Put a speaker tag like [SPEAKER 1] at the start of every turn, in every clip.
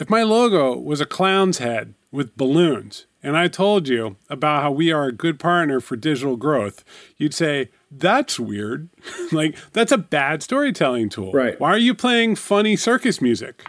[SPEAKER 1] If my logo was a clown's head with balloons, and I told you about how we are a good partner for digital growth, you'd say, that's weird. like, that's a bad storytelling tool.
[SPEAKER 2] Right.
[SPEAKER 1] Why are you playing funny circus music?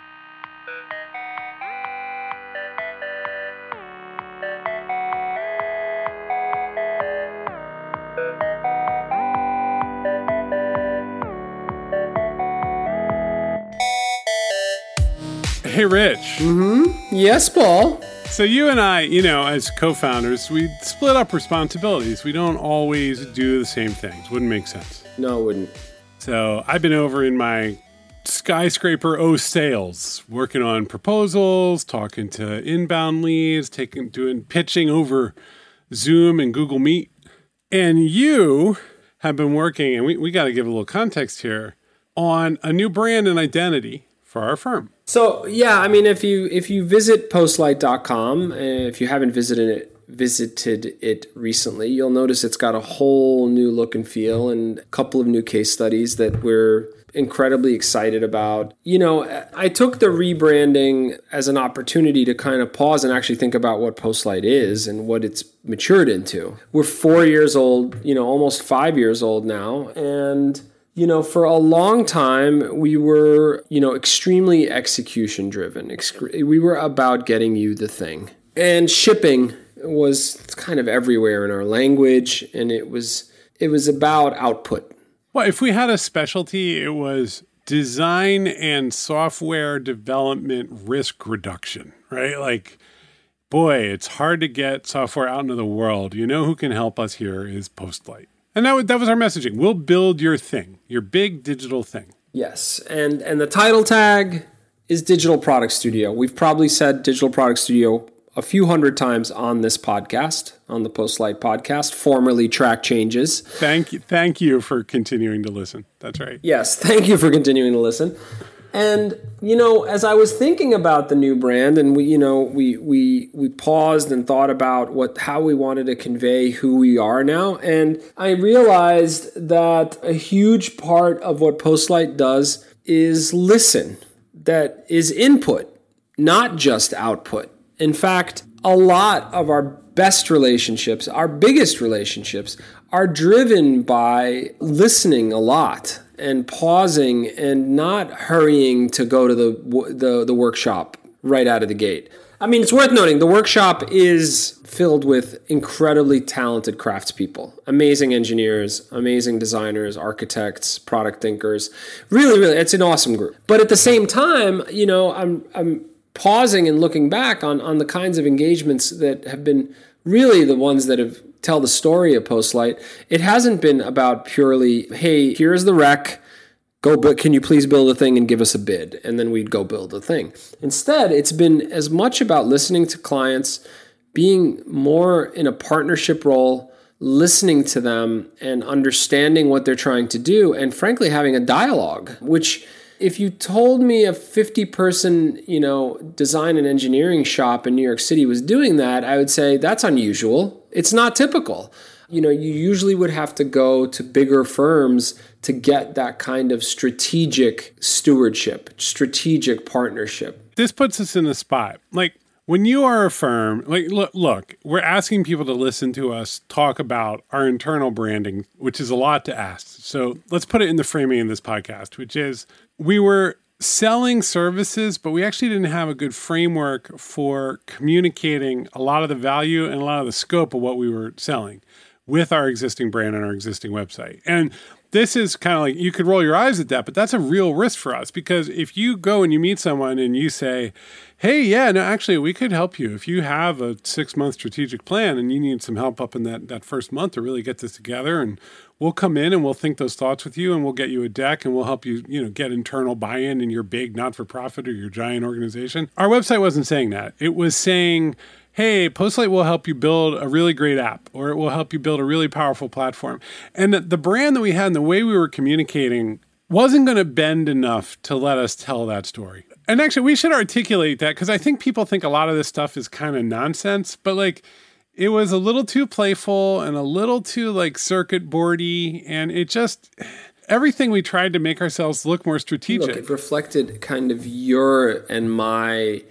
[SPEAKER 1] Rich. Mm-hmm.
[SPEAKER 2] Yes, Paul.
[SPEAKER 1] So you and I, you know, as co-founders, we split up responsibilities. We don't always do the same things. Wouldn't make sense.
[SPEAKER 2] No, it wouldn't.
[SPEAKER 1] So I've been over in my skyscraper O sales, working on proposals, talking to inbound leads, taking doing pitching over Zoom and Google Meet. And you have been working, and we, we got to give a little context here, on a new brand and identity for our firm.
[SPEAKER 2] So yeah, I mean, if you if you visit postlight.com, uh, if you haven't visited it visited it recently, you'll notice it's got a whole new look and feel and a couple of new case studies that we're incredibly excited about. You know, I took the rebranding as an opportunity to kind of pause and actually think about what Postlight is and what it's matured into. We're 4 years old, you know, almost 5 years old now, and you know, for a long time, we were, you know, extremely execution driven. We were about getting you the thing. And shipping was kind of everywhere in our language and it was it was about output.
[SPEAKER 1] Well, if we had a specialty, it was design and software development risk reduction, right? Like boy, it's hard to get software out into the world. You know who can help us here is Postlight. And that was, that was our messaging. We'll build your thing, your big digital thing.
[SPEAKER 2] Yes, and and the title tag is Digital Product Studio. We've probably said Digital Product Studio a few hundred times on this podcast, on the Postlight podcast, formerly Track Changes.
[SPEAKER 1] Thank you, thank you for continuing to listen. That's right.
[SPEAKER 2] Yes, thank you for continuing to listen. And you know, as I was thinking about the new brand, and we, you know, we we we paused and thought about what how we wanted to convey who we are now, and I realized that a huge part of what Postlight does is listen. That is input, not just output. In fact, a lot of our best relationships, our biggest relationships, are driven by listening a lot and pausing and not hurrying to go to the, the, the workshop right out of the gate. I mean, it's worth noting the workshop is filled with incredibly talented craftspeople, amazing engineers, amazing designers, architects, product thinkers. Really, really, it's an awesome group. But at the same time, you know, I'm I'm pausing and looking back on on the kinds of engagements that have been really the ones that have tell the story of Postlight, it hasn't been about purely, hey, here's the rec. Go, but can you please build a thing and give us a bid? And then we'd go build a thing. Instead, it's been as much about listening to clients, being more in a partnership role, listening to them and understanding what they're trying to do, and frankly, having a dialogue, which if you told me a 50 person, you know, design and engineering shop in New York City was doing that, I would say that's unusual. It's not typical. You know, you usually would have to go to bigger firms to get that kind of strategic stewardship, strategic partnership.
[SPEAKER 1] This puts us in a spot. Like when you are a firm, like look, look, we're asking people to listen to us talk about our internal branding, which is a lot to ask. So let's put it in the framing of this podcast, which is we were selling services, but we actually didn't have a good framework for communicating a lot of the value and a lot of the scope of what we were selling with our existing brand and our existing website. And this is kind of like you could roll your eyes at that, but that's a real risk for us because if you go and you meet someone and you say, Hey, yeah, no, actually, we could help you. If you have a six month strategic plan and you need some help up in that, that first month to really get this together, and we'll come in and we'll think those thoughts with you and we'll get you a deck and we'll help you, you know, get internal buy in in your big not for profit or your giant organization. Our website wasn't saying that. It was saying, hey, Postlight will help you build a really great app or it will help you build a really powerful platform. And the brand that we had and the way we were communicating wasn't going to bend enough to let us tell that story. And actually, we should articulate that because I think people think a lot of this stuff is kind of nonsense, but like it was a little too playful and a little too like circuit boardy, and it just everything we tried to make ourselves look more strategic.
[SPEAKER 2] Look, it reflected kind of your and my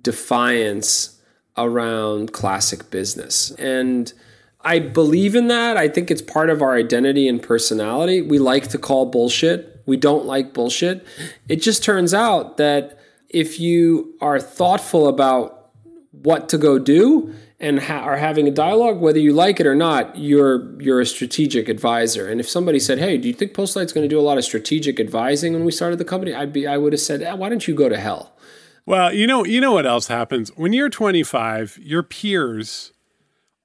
[SPEAKER 2] defiance around classic business. And I believe in that. I think it's part of our identity and personality. We like to call bullshit. We don't like bullshit. It just turns out that if you are thoughtful about what to go do and ha- are having a dialogue, whether you like it or not, you're you're a strategic advisor. And if somebody said, "Hey, do you think Postlight's going to do a lot of strategic advising when we started the company?" I'd be I would have said, eh, "Why don't you go to hell?"
[SPEAKER 1] Well, you know, you know what else happens when you're 25. Your peers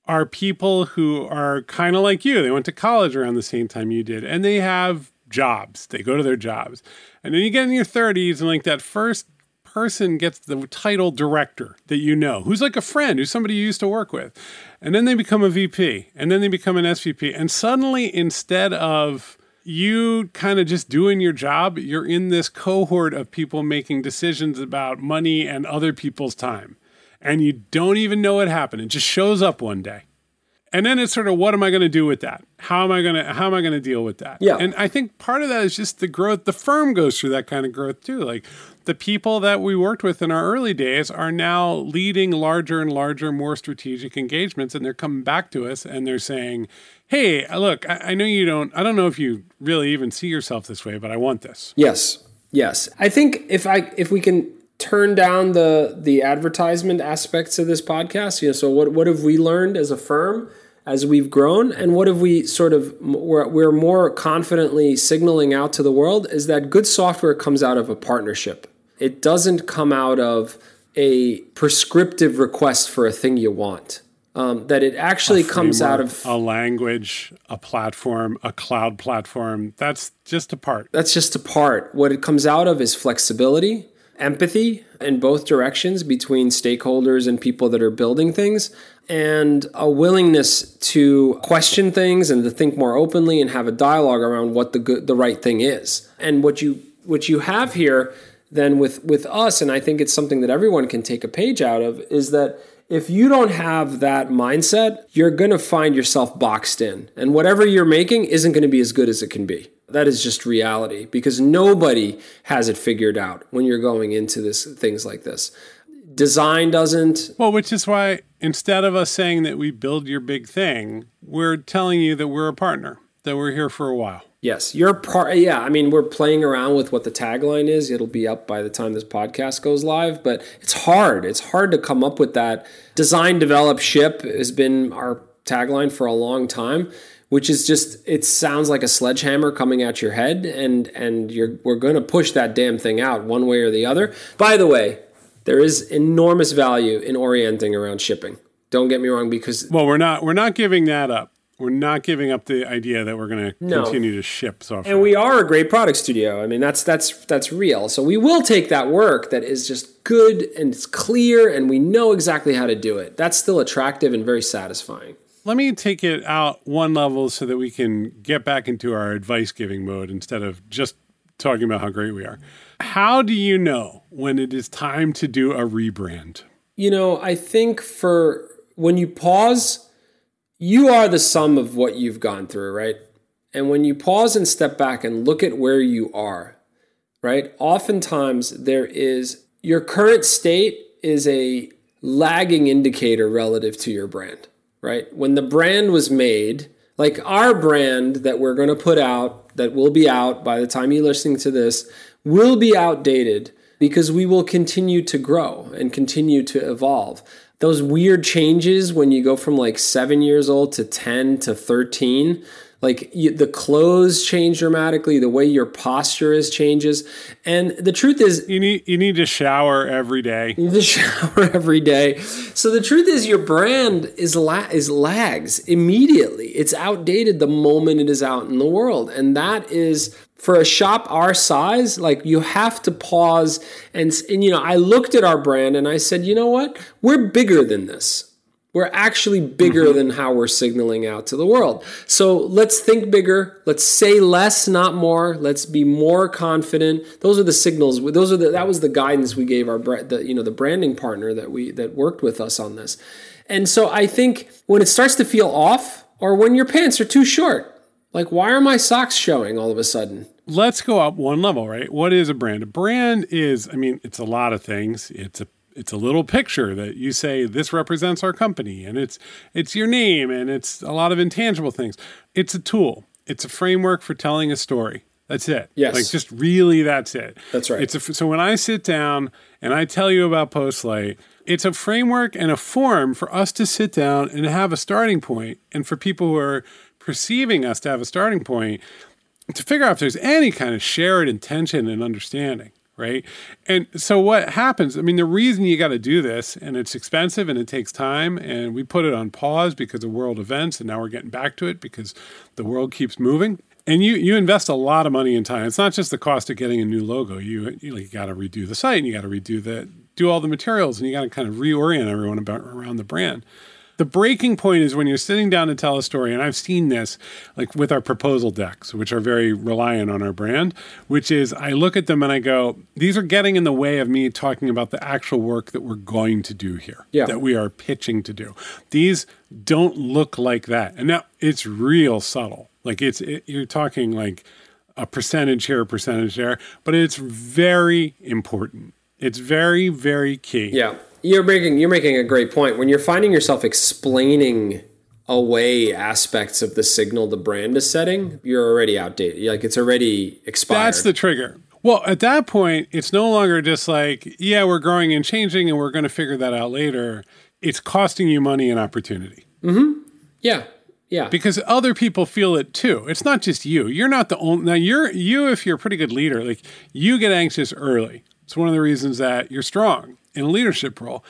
[SPEAKER 1] are people who are kind of like you. They went to college around the same time you did, and they have jobs. They go to their jobs, and then you get in your 30s, and like that first person gets the title director that you know, who's like a friend, who's somebody you used to work with. And then they become a VP, and then they become an SVP. And suddenly, instead of you kind of just doing your job, you're in this cohort of people making decisions about money and other people's time. And you don't even know it happened. It just shows up one day. And then it's sort of what am I going to do with that? How am I going to how am I going to deal with that?
[SPEAKER 2] Yeah.
[SPEAKER 1] And I think part of that is just the growth. The firm goes through that kind of growth too. Like the people that we worked with in our early days are now leading larger and larger, more strategic engagements, and they're coming back to us and they're saying, "Hey, look, I, I know you don't. I don't know if you really even see yourself this way, but I want this."
[SPEAKER 2] Yes, yes. I think if I if we can turn down the the advertisement aspects of this podcast, you know, so what what have we learned as a firm? as we've grown and what have we sort of we're, we're more confidently signaling out to the world is that good software comes out of a partnership it doesn't come out of a prescriptive request for a thing you want. Um, that it actually comes out of
[SPEAKER 1] a language, a platform, a cloud platform. That's just a part.
[SPEAKER 2] That's just a part. What it comes out of is flexibility, empathy in both directions between stakeholders and people that are building things, and a willingness to question things and to think more openly and have a dialogue around what the good, the right thing is. And what you what you have here then with with us and i think it's something that everyone can take a page out of is that if you don't have that mindset you're going to find yourself boxed in and whatever you're making isn't going to be as good as it can be. That is just reality because nobody has it figured out when you're going into this things like this. Design doesn't.
[SPEAKER 1] Well which is why instead of us saying that we build your big thing we're telling you that we're a partner that we're here for a while
[SPEAKER 2] Yes, you're part. Yeah, I mean, we're playing around with what the tagline is. It'll be up by the time this podcast goes live, but it's hard. It's hard to come up with that. Design, develop, ship has been our tagline for a long time, which is just it sounds like a sledgehammer coming at your head, and and you're we're going to push that damn thing out one way or the other. By the way, there is enormous value in orienting around shipping. Don't get me wrong, because
[SPEAKER 1] well, we're not we're not giving that up we're not giving up the idea that we're going to no. continue to ship software.
[SPEAKER 2] And we are a great product studio. I mean, that's that's that's real. So we will take that work that is just good and it's clear and we know exactly how to do it. That's still attractive and very satisfying.
[SPEAKER 1] Let me take it out one level so that we can get back into our advice giving mode instead of just talking about how great we are. How do you know when it is time to do a rebrand?
[SPEAKER 2] You know, I think for when you pause you are the sum of what you've gone through, right? And when you pause and step back and look at where you are, right? Oftentimes there is your current state is a lagging indicator relative to your brand, right? When the brand was made, like our brand that we're going to put out, that will be out by the time you're listening to this, will be outdated because we will continue to grow and continue to evolve those weird changes when you go from like seven years old to 10 to 13 like you, the clothes change dramatically the way your posture is changes. And the truth is
[SPEAKER 1] you need you need to shower every day.
[SPEAKER 2] You need to shower every day. So the truth is your brand is la- is lags immediately. It's outdated the moment it is out in the world. And that is for a shop our size, like you have to pause and, and you know, I looked at our brand and I said, you know what? We're bigger than this. We're actually bigger mm-hmm. than how we're signaling out to the world. So let's think bigger. Let's say less, not more. Let's be more confident. Those are the signals. Those are the, that was the guidance we gave our the, you know the branding partner that we that worked with us on this. And so I think when it starts to feel off, or when your pants are too short, Like, why are my socks showing all of a sudden?
[SPEAKER 1] Let's go up one level, right? What is a brand? A brand is, I mean, it's a lot of things. It's a it's a little picture that you say this represents our company and it's it's your name and it's a lot of intangible things. It's a tool. It's a framework for telling a story. That's it.
[SPEAKER 2] Yes.
[SPEAKER 1] Like just really that's it.
[SPEAKER 2] That's right.
[SPEAKER 1] It's a, so when I sit down and I tell you about Postlight, it's a framework and a form for us to sit down and have a starting point and for people who are perceiving us to have a starting point to figure out if there's any kind of shared intention and understanding right? And so what happens? I mean, the reason you got to do this, and it's expensive and it takes time, and we put it on pause because of world events, and now we're getting back to it because the world keeps moving. And you you invest a lot of money and time. It's not just the cost of getting a new logo. You you, you got to redo the site, and you got to redo the do all the materials, and you got to kind of reorient everyone about around the brand the breaking point is when you're sitting down to tell a story and i've seen this like with our proposal decks which are very reliant on our brand which is i look at them and i go these are getting in the way of me talking about the actual work that we're going to do here
[SPEAKER 2] Yeah.
[SPEAKER 1] that we are pitching to do. These don't look like that. And now it's real subtle. Like it's it, you're talking like a percentage here a percentage there but it's very important. It's very very key.
[SPEAKER 2] Yeah. You're making you're making a great point. When you're finding yourself explaining away aspects of the signal the brand is setting, you're already outdated. Like it's already expired.
[SPEAKER 1] That's the trigger. Well, at that point, it's no longer just like, yeah, we're growing and changing and we're going to figure that out later. It's costing you money and opportunity mm-hmm
[SPEAKER 2] yeah. Yeah.
[SPEAKER 1] because other people feel it too. It's not just you. You're not the only, now you're, you, if you're a pretty good leader, like you get anxious early. It's one of the reasons that you're strong in a leadership role.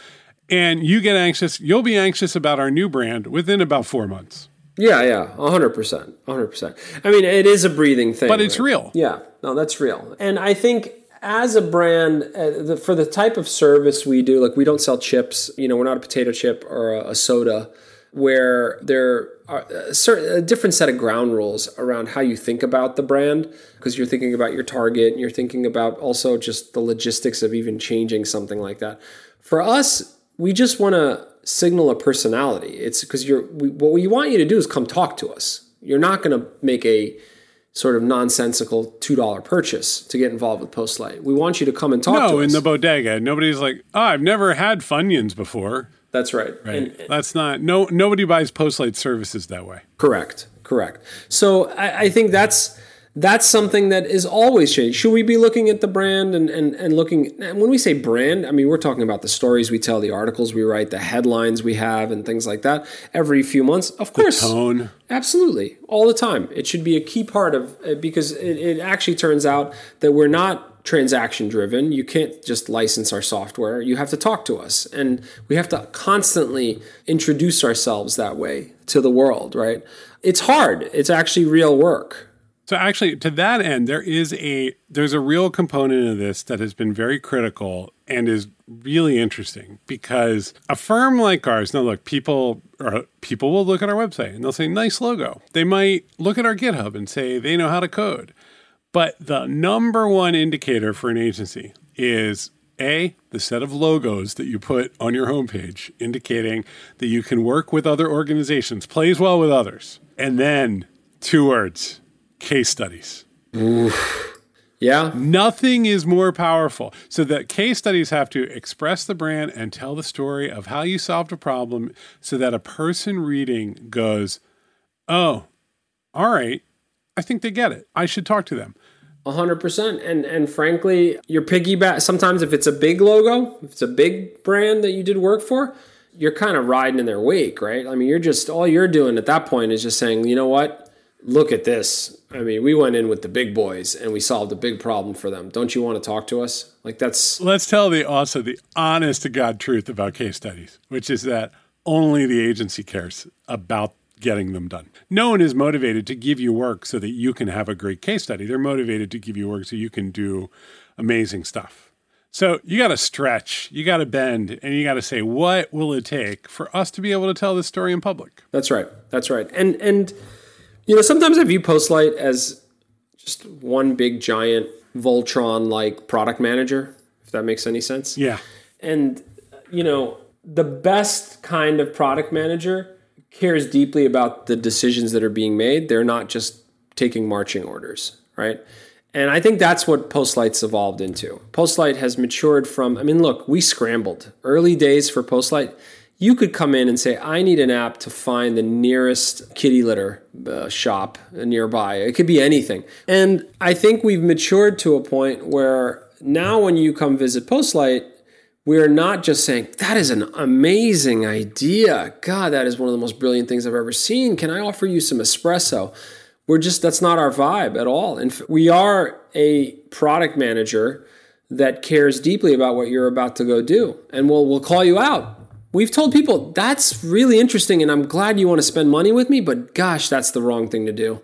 [SPEAKER 1] And you get anxious, you'll be anxious about our new brand within about four months.
[SPEAKER 2] Yeah, yeah, hundred percent, hundred percent. I mean, it is a breathing thing,
[SPEAKER 1] But it's
[SPEAKER 2] right?
[SPEAKER 1] real.
[SPEAKER 2] Yeah, no, that's real. And I think as a brand, uh, the, for the type of service we do, like we don't sell chips. You know, we're not a potato chip or a, a soda, where there are a, certain, a different set of ground rules around how you think about the brand, because you're thinking about your target, and you're thinking about also just the logistics of even changing something like that. For us, we just want to signal a personality. It's because you're we, what we want you to do is come talk to us. You're not going to make a sort of nonsensical two dollar purchase to get involved with Postlight. We want you to come and talk
[SPEAKER 1] No,
[SPEAKER 2] to
[SPEAKER 1] in the bodega, nobody's like, oh, I've never had Funyuns before.
[SPEAKER 2] That's right.
[SPEAKER 1] Right.
[SPEAKER 2] And-
[SPEAKER 1] That's not no nobody buys postlight services that way.
[SPEAKER 2] Correct. Correct. So I, I think that's that's something that is always changing. Should we be looking at the brand and, and, and looking and when we say brand, I mean we're talking about the stories we tell, the articles we write, the headlines we have and things like that every few months. Of course.
[SPEAKER 1] Tone.
[SPEAKER 2] Absolutely. All the time. It should be a key part of uh, because it, it actually turns out that we're transaction driven. You can't just license our software. You have to talk to us and we have to constantly introduce ourselves that way to the world, right? It's hard. It's actually real work.
[SPEAKER 1] So actually to that end there is a there's a real component of this that has been very critical and is really interesting because a firm like ours now look people or people will look at our website and they'll say nice logo. They might look at our GitHub and say they know how to code. But the number one indicator for an agency is A, the set of logos that you put on your homepage, indicating that you can work with other organizations, plays well with others. And then two words case studies.
[SPEAKER 2] Yeah.
[SPEAKER 1] Nothing is more powerful. So that case studies have to express the brand and tell the story of how you solved a problem so that a person reading goes, oh, all right, I think they get it. I should talk to them.
[SPEAKER 2] A hundred percent. And and frankly, your piggyback sometimes if it's a big logo, if it's a big brand that you did work for, you're kind of riding in their wake, right? I mean, you're just all you're doing at that point is just saying, you know what? Look at this. I mean, we went in with the big boys and we solved a big problem for them. Don't you want to talk to us? Like that's
[SPEAKER 1] Let's tell the also the honest to God truth about case studies, which is that only the agency cares about getting them done. No one is motivated to give you work so that you can have a great case study. They're motivated to give you work so you can do amazing stuff. So you got to stretch, you got to bend, and you got to say, what will it take for us to be able to tell this story in public?
[SPEAKER 2] That's right. That's right. And and you know, sometimes I view Postlight as just one big giant Voltron like product manager, if that makes any sense.
[SPEAKER 1] Yeah.
[SPEAKER 2] And you know, the best kind of product manager cares deeply about the decisions that are being made. They're not just taking marching orders, right? And I think that's what Postlight's evolved into. Postlight has matured from, I mean, look, we scrambled. Early days for Postlight, you could come in and say, I need an app to find the nearest kitty litter uh, shop nearby. It could be anything. And I think we've matured to a point where now when you come visit Postlight, we are not just saying, that is an amazing idea. God, that is one of the most brilliant things I've ever seen. Can I offer you some espresso? We're just, that's not our vibe at all. And we are a product manager that cares deeply about what you're about to go do. And we'll, we'll call you out. We've told people that's really interesting and I'm glad you want to spend money with me, but gosh, that's the wrong thing to do.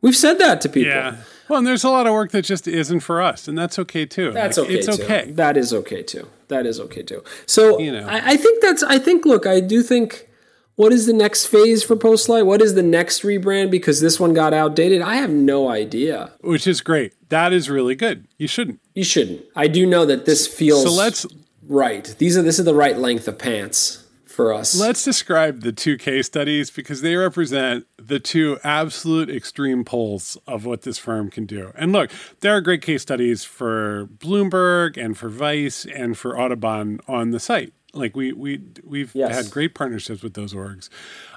[SPEAKER 2] We've said that to people.
[SPEAKER 1] Yeah. Well, and there's a lot of work that just isn't for us, and that's okay too.
[SPEAKER 2] That's
[SPEAKER 1] like,
[SPEAKER 2] okay.
[SPEAKER 1] It's
[SPEAKER 2] too.
[SPEAKER 1] okay.
[SPEAKER 2] That is okay too. That is okay too. So
[SPEAKER 1] You know.
[SPEAKER 2] I, I think that's. I think. Look, I do think. What is the next phase for Postlight? What is the next rebrand? Because this one got outdated. I have no idea.
[SPEAKER 1] Which is great. That is really good. You shouldn't.
[SPEAKER 2] You shouldn't. I do know that this feels
[SPEAKER 1] So let's
[SPEAKER 2] right. These are. This is the right length of pants for us.
[SPEAKER 1] let's describe the two case studies because they represent the two absolute extreme poles of what this firm can do. And look, there are great case studies for Bloomberg and for Vice and for Audubon on the site. Like we we we've
[SPEAKER 2] Yes.
[SPEAKER 1] had great partnerships with those orgs.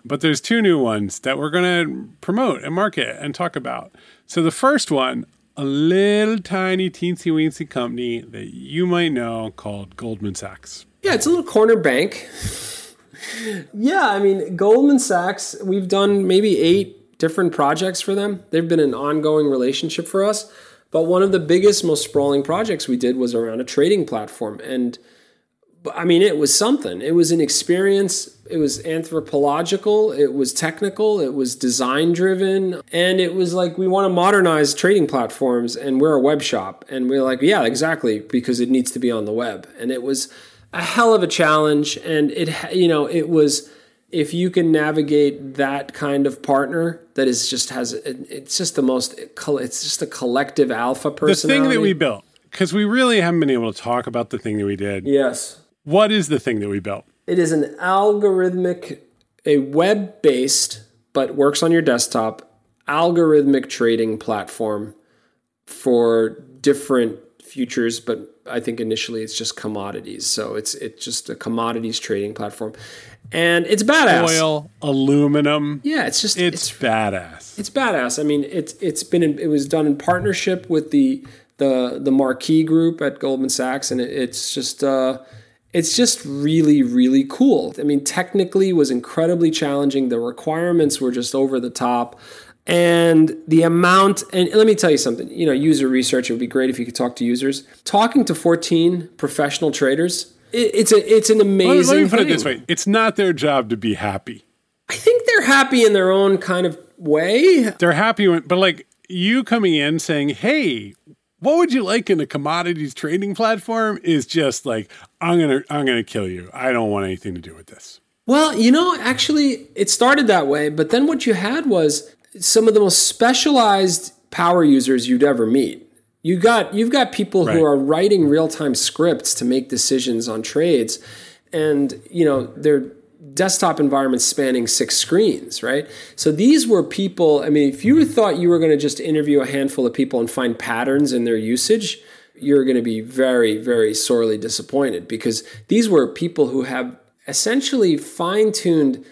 [SPEAKER 1] But there's two new ones that we're going to promote and market and talk about. So the first one, a little tiny teensy weensy company that you might know called Goldman Sachs.
[SPEAKER 2] Yeah, it's a little corner bank. Yeah, I mean, Goldman Sachs, we've done maybe eight different projects for them. They've been an ongoing relationship for us. But one of the biggest, most sprawling projects we did was around a trading platform. And I mean, it was something. It was an experience. It was anthropological. It was technical. It was design driven. And it was like, we want to modernize trading platforms and we're a web shop. And we're like, yeah, exactly, because it needs to be on the web. And it was a hell of a challenge. And it you know, it was, if you can navigate that kind of partner that is just has it's just the most, it's just a collective alpha
[SPEAKER 1] person.
[SPEAKER 2] The
[SPEAKER 1] thing that we built, because we really haven't been able to talk about the thing that we did.
[SPEAKER 2] yes.
[SPEAKER 1] What is the thing that we built?
[SPEAKER 2] It is an algorithmic, a web based, but works on your desktop, algorithmic trading platform for different futures, but I think initially it's just commodities. So it's it's just a commodities trading platform. And it's badass.
[SPEAKER 1] Oil, aluminum.
[SPEAKER 2] Yeah, it's just
[SPEAKER 1] It's,
[SPEAKER 2] it's
[SPEAKER 1] badass.
[SPEAKER 2] it's badass. I mean, it's it's been in, it was done in partnership with the the the Marquee Group at Goldman Sachs, and it, it's just uh, it's just really really cool. I mean, technically it was incredibly challenging. The requirements were just over the top. And the amount, and let me tell you something, you know, user research, it would be great if you could talk to users. Talking to 14 professional traders, it, it's a it's an amazing
[SPEAKER 1] let me put it this way it's not their job to be happy.
[SPEAKER 2] I think they're happy in their own kind of way.
[SPEAKER 1] They're happy when, but like you coming in saying, hey, what would you like in a commodities trading platform is just like, I'm to, I'm to kill you. I don't want anything to do with this.
[SPEAKER 2] Well, you know, actually, it started that way, but then what you had was some of the most specialized power users you'd ever meet. You got you've got people
[SPEAKER 1] Right.
[SPEAKER 2] who are writing real-time scripts to make decisions on trades and, you know, their desktop environments spanning six screens, right? So these were people, I mean, if you mm-hmm. thought you were going to just interview a handful of people and find patterns in their usage, you're going to be very, very sorely disappointed because these were people who have essentially fine-tuned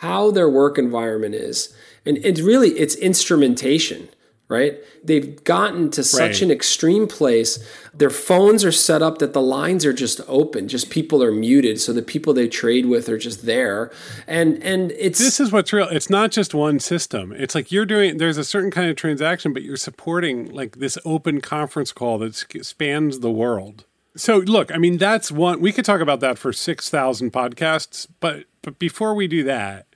[SPEAKER 2] how their work environment is. And it's really it's instrumentation, right? They've gotten to such
[SPEAKER 1] Right.
[SPEAKER 2] an extreme place. Their phones are set up that the lines are just open, just people are muted, so the people they trade with are just there. And and it's
[SPEAKER 1] This is what's real. It's not just one system. It's like you're doing, there's a certain kind of transaction, but you're supporting like this open conference call that spans the world. So look, I mean, that's one, we could talk about that for 6,000 podcasts, but, but before we do that,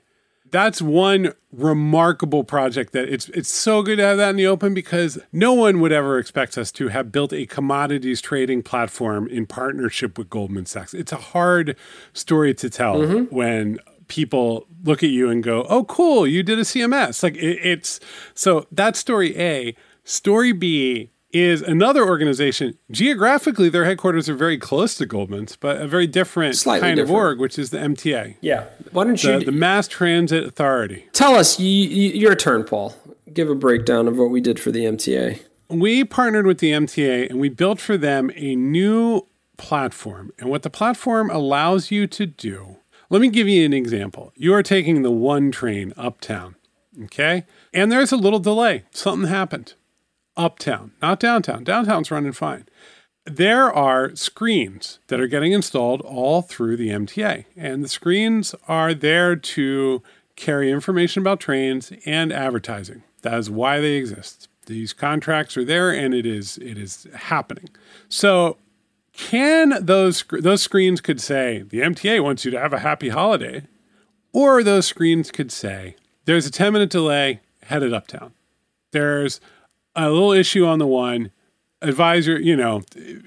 [SPEAKER 1] that's one remarkable project that it's it's so good to have that in the open because no one would ever expect us to have built a commodities trading platform in partnership with Goldman Sachs. It's a hard story to tell mm-hmm. when people look at you and go, "Oh, cool, you did a CMS." Like it, it's so that's story A. Story B is another organization. Geographically, their headquarters are very close to Goldman's, but a very different
[SPEAKER 2] Slightly
[SPEAKER 1] kind of org, which is the MTA,
[SPEAKER 2] yeah. Why don't you
[SPEAKER 1] the, the Mass Transit Authority.
[SPEAKER 2] tell us? You, you, your turn, Paul. give a breakdown of what we did for the MTA.
[SPEAKER 1] We partnered with the MTA and we built for them a new platform. And what the platform allows you to do, let me give you an example. You are taking the one train uptown, okay? And there's a little delay. Something happened. Uptown, not downtown. Downtown's running fine. There are screens that are getting installed all through the MTA. And the screens are there to carry information about trains and advertising. That is why they exist. These contracts are there and it is it is happening. So can those those screens could say the MTA wants you to have a happy holiday or those screens could say there's a 10 minute delay headed uptown. There's a little issue on the one advisor, you know,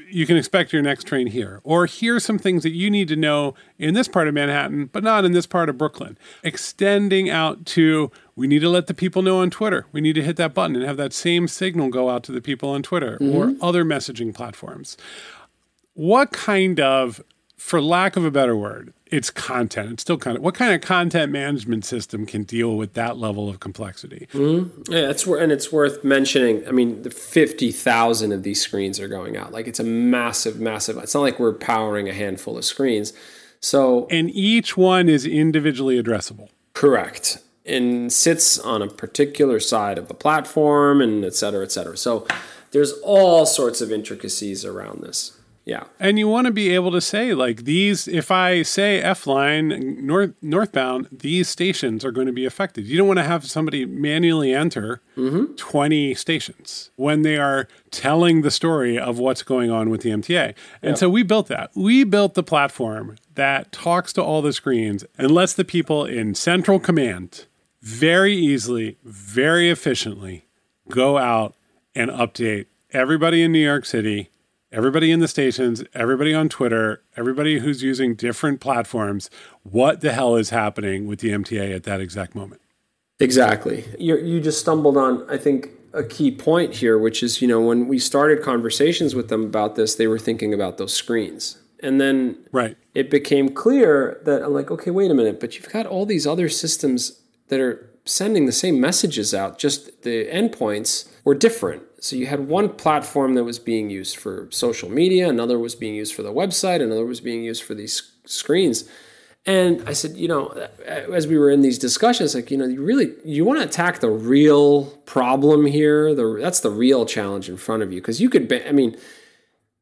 [SPEAKER 1] you can expect your next train here. Or here's some things that you need to know in this part of Manhattan, but not in this part of Brooklyn. Extending out to, we need to let the people know on Twitter. We need to hit that button and have that same signal go out to the people on Twitter mm-hmm. or other messaging platforms. What kind of, for lack of a better word, it's content. It's still kind of what kind of content management system can deal with that level of complexity?
[SPEAKER 2] Mm-hmm. Yeah, it's and it's worth mentioning. I mean, the fifty thousand of these screens are going out. Like it's a massive, massive. It's not like we're powering a handful of screens. So
[SPEAKER 1] and each one is individually addressable.
[SPEAKER 2] Correct, and sits on a particular side of the platform, and et cetera, et cetera. So there's all sorts of intricacies around this. Yeah.
[SPEAKER 1] And you want to be able to say like these if I say F line north northbound, these stations are going to be affected. You don't want to have somebody manually enter mm-hmm. 20 stations when they are telling the story of what's going on with the MTA. And yeah. so we built that. We built the platform that talks to all the screens and lets the people in central command very easily, very efficiently go out and update everybody in New York City everybody in the stations, everybody on Twitter, everybody who's using different platforms, what the hell is happening with the MTA at that exact moment?
[SPEAKER 2] Exactly. You you just stumbled on I think a key point here which is, you know, when we started conversations with them about this, they were thinking about those screens. And then
[SPEAKER 1] right.
[SPEAKER 2] it became clear that I'm like, okay, wait a minute, but you've got all these other systems that are sending the same messages out, just the endpoints were different. So you had one platform that was being used for social media, another was being used for the website, another was being used for these screens. And I said, you know, as we were in these discussions, like, you know, you really you want to attack the real problem here. The that's the real challenge in front of you because you could. I mean,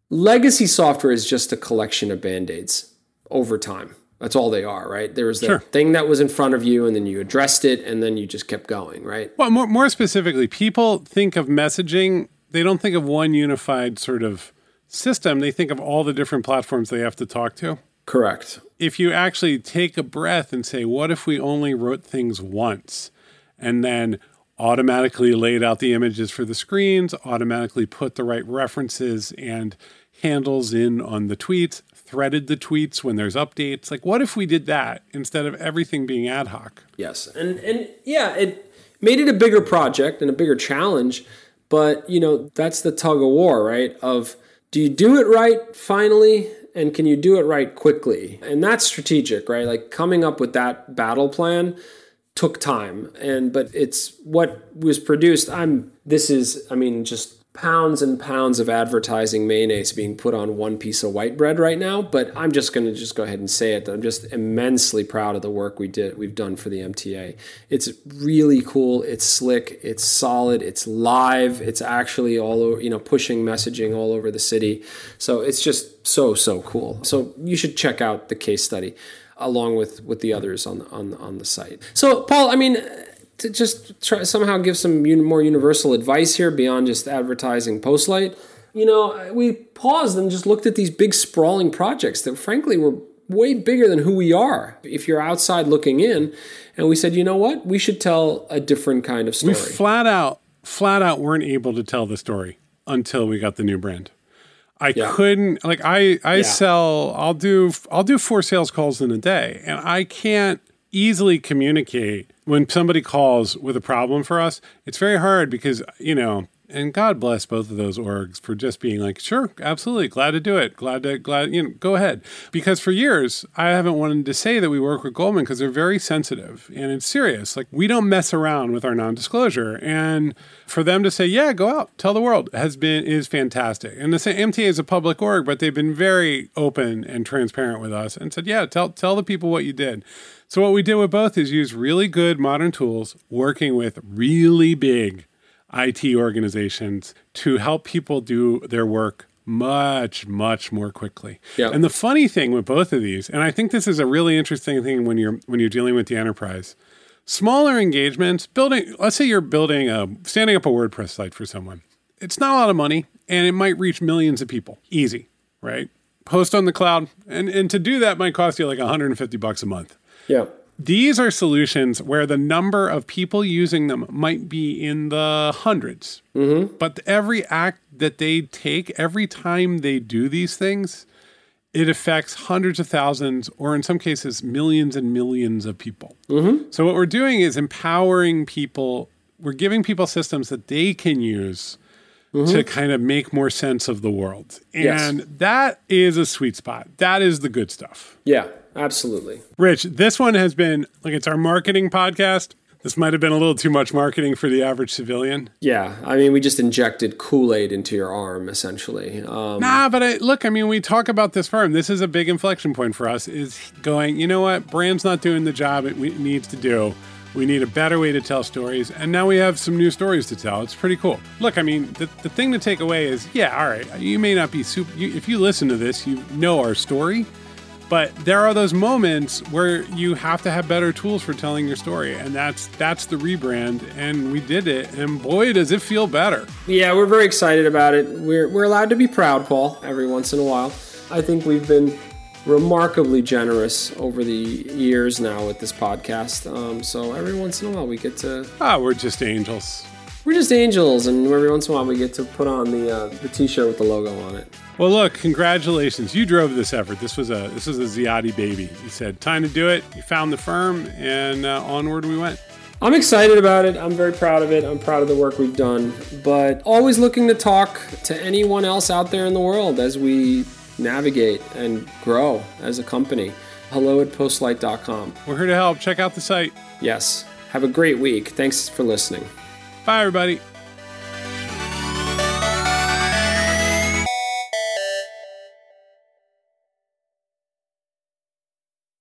[SPEAKER 2] legacy software is just a collection of band aids over time. That's all they are, right? There was the sure. thing that was in front of you, and then you addressed it, and then you just kept going, right?
[SPEAKER 1] Well, more, more specifically, people think of messaging, they don't think of one unified sort of system. They think of all the different platforms they have to talk to.
[SPEAKER 2] Correct.
[SPEAKER 1] If you actually take a breath and say, what if we only wrote things once and then automatically laid out the images for the screens, automatically put the right references and handles in on the tweets, threaded the tweets when there's updates. Like, what if we did that instead of everything being ad hoc?
[SPEAKER 2] Yes, and and yeah, it made it a bigger project and a bigger challenge. But you know, that's the tug of war, right? Of do you do it right finally, and can you do it right quickly? And that's strategic, right? Like coming up with that battle plan took time and but it's what was produced i'm this is i mean just pounds and pounds of advertising mayonnaise being put on one piece of white bread right now but i'm just going to just go ahead and say it. I'm just immensely proud of the work we did we've done for the mta it's really cool it's slick it's solid it's live it's actually all over you know pushing messaging all over the city. So it's just so so cool. So you should check out the case study along with with the others on on on the site. So paul i mean to just try somehow give some un- more universal advice here beyond just advertising Postlight, you know, we paused and just looked at these big sprawling projects that frankly were way bigger than who we are. If you're outside looking in, and we said, you know what, we should tell a different kind of story.
[SPEAKER 1] We flat out, flat out weren't able to tell the story until we got the new brand. I yeah. couldn't like I I yeah. sell I'll do I'll do four sales calls in a day and I can't easily communicate when somebody calls with a problem for us, it's very hard because, you know, And God bless both of those orgs for just being like, sure, absolutely, glad to do it. Glad to, glad, you know, go ahead. Because for years, I haven't wanted to say that we work with Goldman because they're very sensitive and it's serious. Like, we don't mess around with our non disclosure. And for them to say, yeah, go out, tell the world has been, is fantastic. And the same MTA is a public org, but they've been very open and transparent with us and said, yeah, tell, tell the people what you did. So what we did with both is use really good modern tools working with really big IT organizations to help people do their work much, much more quickly.
[SPEAKER 2] Yeah.
[SPEAKER 1] And the funny thing with both of these, and I think this is a really interesting thing when you're when you're dealing with the enterprise, smaller engagements, building let's say you're building a standing up a WordPress site for someone. It's not a lot of money and it might reach millions of people. Easy, right? Post on the cloud. And and to do that might cost you like 150 bucks a month.
[SPEAKER 2] Yeah.
[SPEAKER 1] These are solutions where the number of people using them might be in the 100s mm-hmm. But every act that they take, every time they do these things, it affects hundreds of thousands, or in some cases, millions and millions of people. Mm-hmm. So, what we're doing is empowering people, we're giving people systems that they can use mm-hmm. to kind of make more sense of the world.
[SPEAKER 2] Yes.
[SPEAKER 1] And that is a sweet spot. That is the good stuff.
[SPEAKER 2] Yeah. Absolutely.
[SPEAKER 1] Rich, this one has been like it's our marketing podcast. This might have been a little too much marketing for the average civilian.
[SPEAKER 2] Yeah. I mean, we just injected Kool Aid into your arm, essentially. Um,
[SPEAKER 1] Nah, but I, look, I mean, we talk about this firm. This is a big inflection point for us. Is going, you know what? Brand's not doing the job it we- needs to do. We need a better way to tell stories, and now we have some new stories to tell. It's pretty cool. Look, I mean, the, the thing to take away is, yeah, all right, you may not be super. You, if you listen to this, you know our story, but there are those moments where you have to have better tools for telling your story, and that's that's the rebrand. And we did it, and boy, does it feel better.
[SPEAKER 2] Yeah, we're very excited about it. We're, we're allowed to be proud, Paul, every once in a while. I think we've been remarkably generous over the years now with this podcast. Um, so every once in a while we get to,
[SPEAKER 1] Ah, we're just angels.
[SPEAKER 2] We're just angels, and every once in a while we get to put on the uh, the t-shirt with the logo on it.
[SPEAKER 1] Well, look, congratulations! You drove this effort. This was a this was a Ziade baby. You said time to do it. You found the firm, and uh, onward we went.
[SPEAKER 2] I'm excited about it. I'm very proud of it. I'm proud of the work we've done, but always looking to talk to anyone else out there in the world as we navigate and grow as a company. Hello at postlight.com.
[SPEAKER 1] We're here to help. Check out the site.
[SPEAKER 2] Yes. Have a great week. Thanks for listening.
[SPEAKER 1] Bye, everybody.